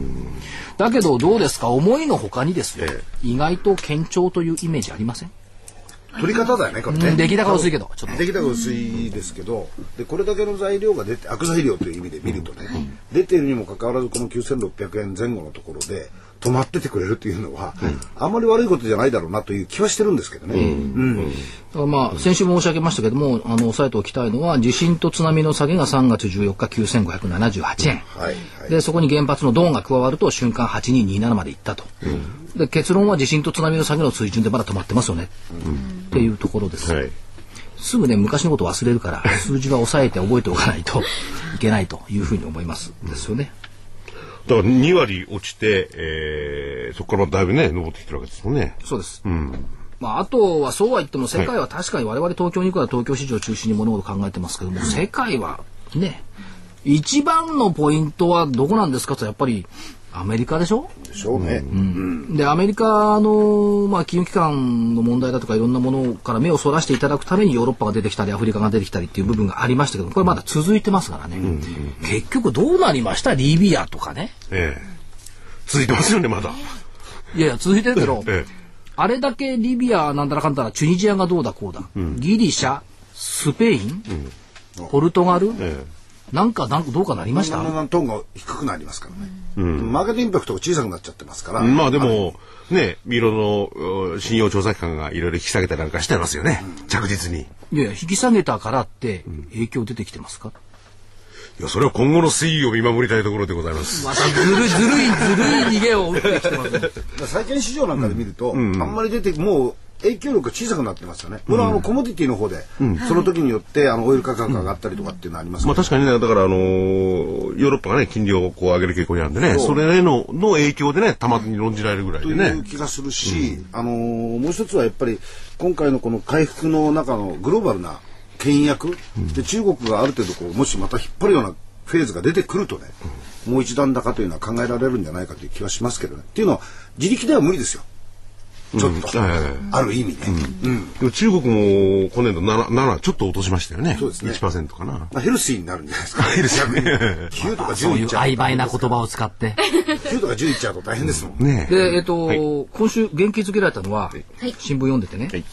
だけどどうですか？思いのほかにですよ、え意外と堅調というイメージありません、取り方だよね、これね。出来高薄いけどちょっと。出来高薄いですけど、でこれだけの材料が出て悪材料という意味で見るとね、出てるにもかかわらずこの9600円前後のところで止まっててくれるっていうのは、あんまり悪いことじゃないだろうなという気はしてるんですけどね。まあ、先週も申し上げましたけども、あの、押さえておきたいのは、地震と津波の下げが3月14日9578円。はいはいで、そこに原発のドーンが加わると瞬間8227までいったと。で、結論は地震と津波の下げの水準でまだ止まってますよね。っていうところです。はい。すぐね、昔のこと忘れるから、数字は抑えて覚えておかないといけないというふうに思います。ですよね。だから2割落ちて、えー、そこからだいぶね、登ってきてるわけですもんね。そうです。まあ、あとはそうは言っても世界は確かに我々東京に行くから東京市場を中心に物事を考えてますけども、世界はね一番のポイントはどこなんですかとやっぱりアメリカでしょ？でしょうね。でアメリカの、まあ、金融機関の問題だとかいろんなものから目をそらしていただくためにヨーロッパが出てきたりアフリカが出てきたりっていう部分がありましたけどこれまだ続いてますからね、結局どうなりました？リビアとかね。ええ。続いてますよね、まだ。いやいや続いてるけど、えあれだけリビアなんだらかんだらチュニジアがどうだこうだ、ギリシャスペイン、ポルトガル、えなんかなんかどうかなりました？だんだんだんトーンが低くなりますからね。マーケットインパクトが小さくなっちゃってますから。えまあでも、ね、ミロのう信用調査機関がいろいろ引き下げたりなんかしてますよね。着実に。いやいや引き下げたからって影響出てきてますか、いや、それは今後の推移を見守りたいところでございます。またずるいずるいずるい逃げを打ってきてますね 債券市場なんかで見ると、あんまり出てもう影響力が小さくなってますよね。これはあのコモディティの方で、その時によってあのオイル価格が上がったりとかっていうのはありますけど、まあ確かにね、だからあのーヨーロッパがね、金利をこう上げる傾向にあるんでね、それへのの影響でね、たまに論じられるぐらいとでね。いう気がするし、あのーもう一つはやっぱり今回のこの回復の中のグローバルな牽引役、で中国がある程度こうもしまた引っ張るようなフェーズが出てくるとね、もう一段高というのは考えられるんじゃないかという気はしますけどね。っていうのは自力では無理ですよ。ちょっと、ある意味ね。うん。中国も今年度 7, 7ちょっと落としましたよね。そうですね。1%かな。まあ、ヘルシーになるんじゃないですか。ヘルシー。逆に9とか10そういういっちゃう曖昧な言葉を使って。9とか10いっちゃうと大変ですもん。ねえ。でえっと、はい今週元気づけられたのは、はい。新聞読んでてね、はい。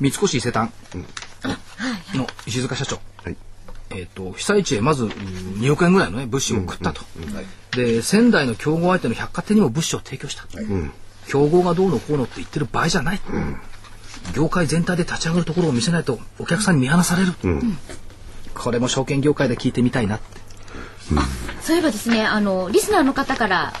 三越伊勢丹の石塚社長、はい。えっと被災地へまずうん2億円ぐらいの、ね、物資を送ったと、で仙台の競合相手の百貨店にも物資を提供した、競合がどうのこうのって言ってる場合じゃない、業界全体で立ち上がるところを見せないとお客さんに見放される、これも証券業界で聞いてみたいなって。そういえばですね、あの、リスナーの方から、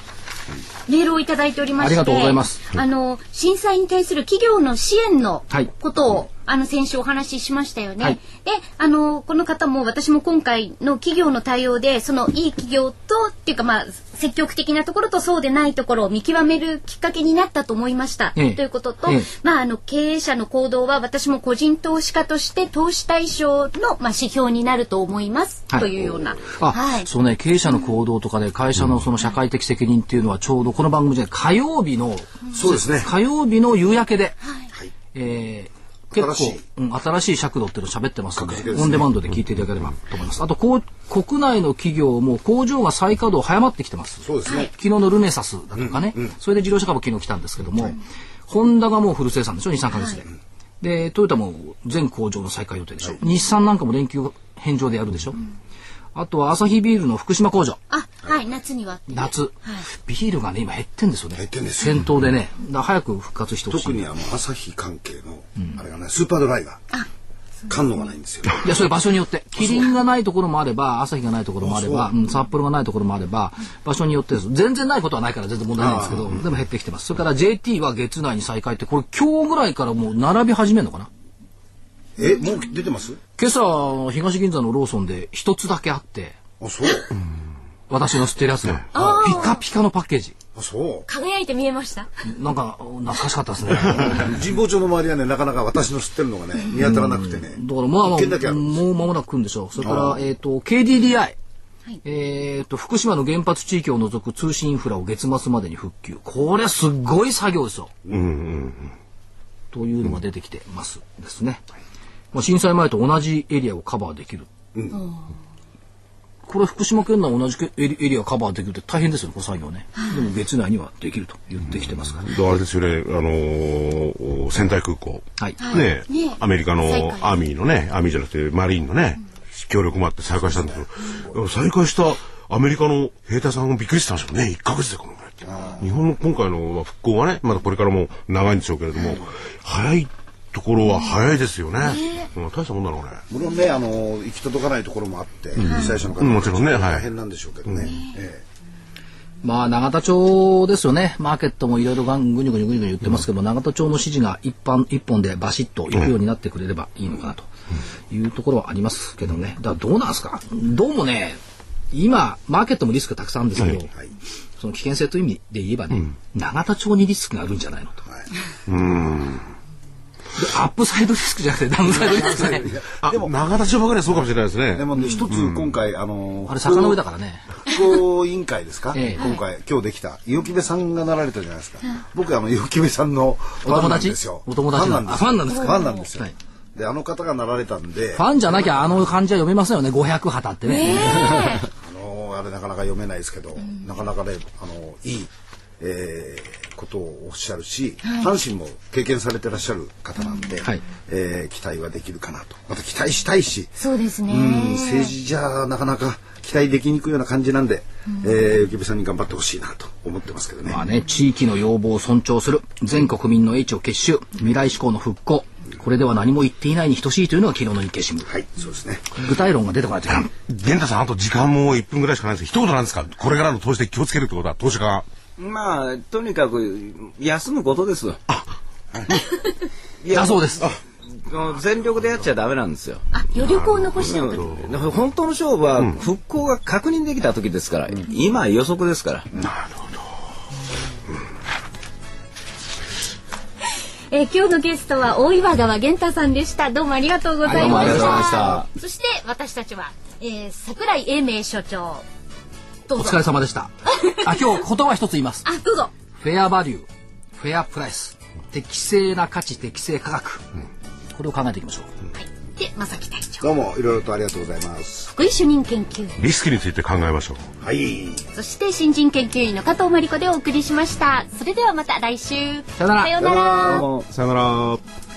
メールをいただいておりまして、ありがとうございます。あの、震災に対する企業の支援のはい。ことを、あの、先週お話ししましたよね。はいで、あの、この方も私も今回の企業の対応で、そのいい企業と、っていうかまあ、積極的なところとそうでないところを見極めるきっかけになったと思いました。ええということと、ええまあ、あの、経営者の行動は私も個人投資家として投資対象の、まあ、指標になると思います。はいというような。あ、はい。そうね、経営者の行動とかで会社のその社会的責任っていうのはちょうどこの番組で火曜日の、そうですね。火曜日の夕焼けで、はい。えー結構新しいうん、新しい尺度っていうのを喋ってますのでねオンデマンドで聞いていただければと思います。あとこう、国内の企業も工場が再稼働早まってきてます。そうですね。昨日のルネサスだとかね、それで自動車株昨日来たんですけども、ホンダがもうフル生産でしょ、2、3ヶ月で。で、トヨタも全工場の再開予定でしょ？日産なんかも連休返上でやるでしょ？あとはアサヒビールの福島工場。あ、はい、夏には。夏、ビールがね今減ってんですよね。減ってんですよ。先頭でね。だ早く復活してほしい。特にあの、朝日関係の、あれがね、スーパードライが、缶のがないんですよ。いやそれ場所によって。キリンがないところもあれば朝日がないところもあればあうん、札幌がないところもあれば場所によってです。全然ないことはないから全然問題ないんですけどでも減ってきてます。それから JT は月内に再開ってこれ今日ぐらいからもう並び始めるのかなえ、もう出てます？今朝東銀座のローソンで一つだけあってあ、そう。私の吸ってるやつがピカピカのパッケージあ、そう。輝いて見えました？なんか懐かしかったですね神保町の周りはね、なかなか私の知ってるのがね、見当たらなくてね。だからまあまあもう間もなく来るんでしょう。それからあ、えっ、と、KDDI。いえっ、と、福島の原発地域を除く通信インフラを月末までに復旧。これすっごい作業ですよ。というのが出てきてますですね。まあ、震災前と同じエリアをカバーできる。これ福島県内同じエリエリアカバーできるって大変ですよね、この作業ね。でも月内にはできると言ってきてますから。であれですよね、あのー仙台空港。はい。ね。ね。アメリカのアーミーのね、アーミーじゃなくてマリーンのね、協力もあって再開したんですけど、再開したアメリカの兵隊さんもびっくりしてたんでしょうね、1ヶ月でこのぐらいって。日本の今回のまあ復興はね、まだこれからも長いんでしょうけれども、早いところは早いですよね。うん大したもんだろうね。もちろんね、あの、行き届かないところもあって、被災者の方うんもちろんねはい大変なんでしょうけどね。えまあ、永田町ですよね。マーケットもいろいろがんぐにゅぐにゅぐにゅぐにゅ言ってますけど、永田町の指示が一般、一本でバシッと行くようになってくれればいいのかなというところはありますけどね。だからどうなんですかどうもね、今、マーケットもリスクたくさんあるんですけど、えはい。その危険性という意味で言えばね、永田町にリスクがあるんじゃないのと。でアップサイドリスクじゃなくてダウンサイドリスクね。あ、でも長田町ばかりはそうかもしれないですね。でもね、一つ今回、あの、あれ坂の上だからね。復興委員会ですか、ええ。今回今日できた。伊予木部さんがなられたじゃないですか、僕あの伊予木部さんのファンなんですよ。お友達？ファンなんですあファンなんですか？ファンなんですよ、はい。であの方がなられたんで。ファンじゃなきゃあの漢字は読めませんよね。500旗ってね。あのあれなかなか読めないですけど、なかなかねあのいい、えーことをおっしゃるし、阪神も経験されてらっしゃる方なんで、はいえー期待はできるかなとまた期待したいし、そうですね。うん政治じゃなかなか期待できにくいような感じなんで、えー、ゆきべさんに頑張ってほしいなと思ってますけどね。まあね、地域の要望を尊重する、全国民の英知を結集、未来志向の復興、これでは何も言っていないに等しいというのが昨日の日経新聞。はい、そうですね。具体論が出てこないといけない。玄太さん、あと時間も1分ぐらいしかないんですけど、一言なんですか？これからの投資で気をつけるってことは、投資家が。まあ、とにかく、休むことです。いだそうです。全力でやっちゃダメなんですよ。あ、余力を残して本当の勝負は復興が確認できた時ですから、今は予測ですから。えー今日のゲストは大岩川源太さんでした。どうもありがとうございました。はいそして私たちは、えー、桜井英明所長。どうぞ。お疲れ様でした。あ、今日言葉一つ言います。あ、どうぞ。フェアバリュー、フェアプライス、適正な価値、適正価格。これを考えていきましょう。はい。で、正木隊長。どうもいろいろとありがとうございます。福井主任研究員。リスクについて考えましょう。はい。そして新人研究員の加藤真理子でお送りしました。それではまた来週。さよならさようなら。さよなら。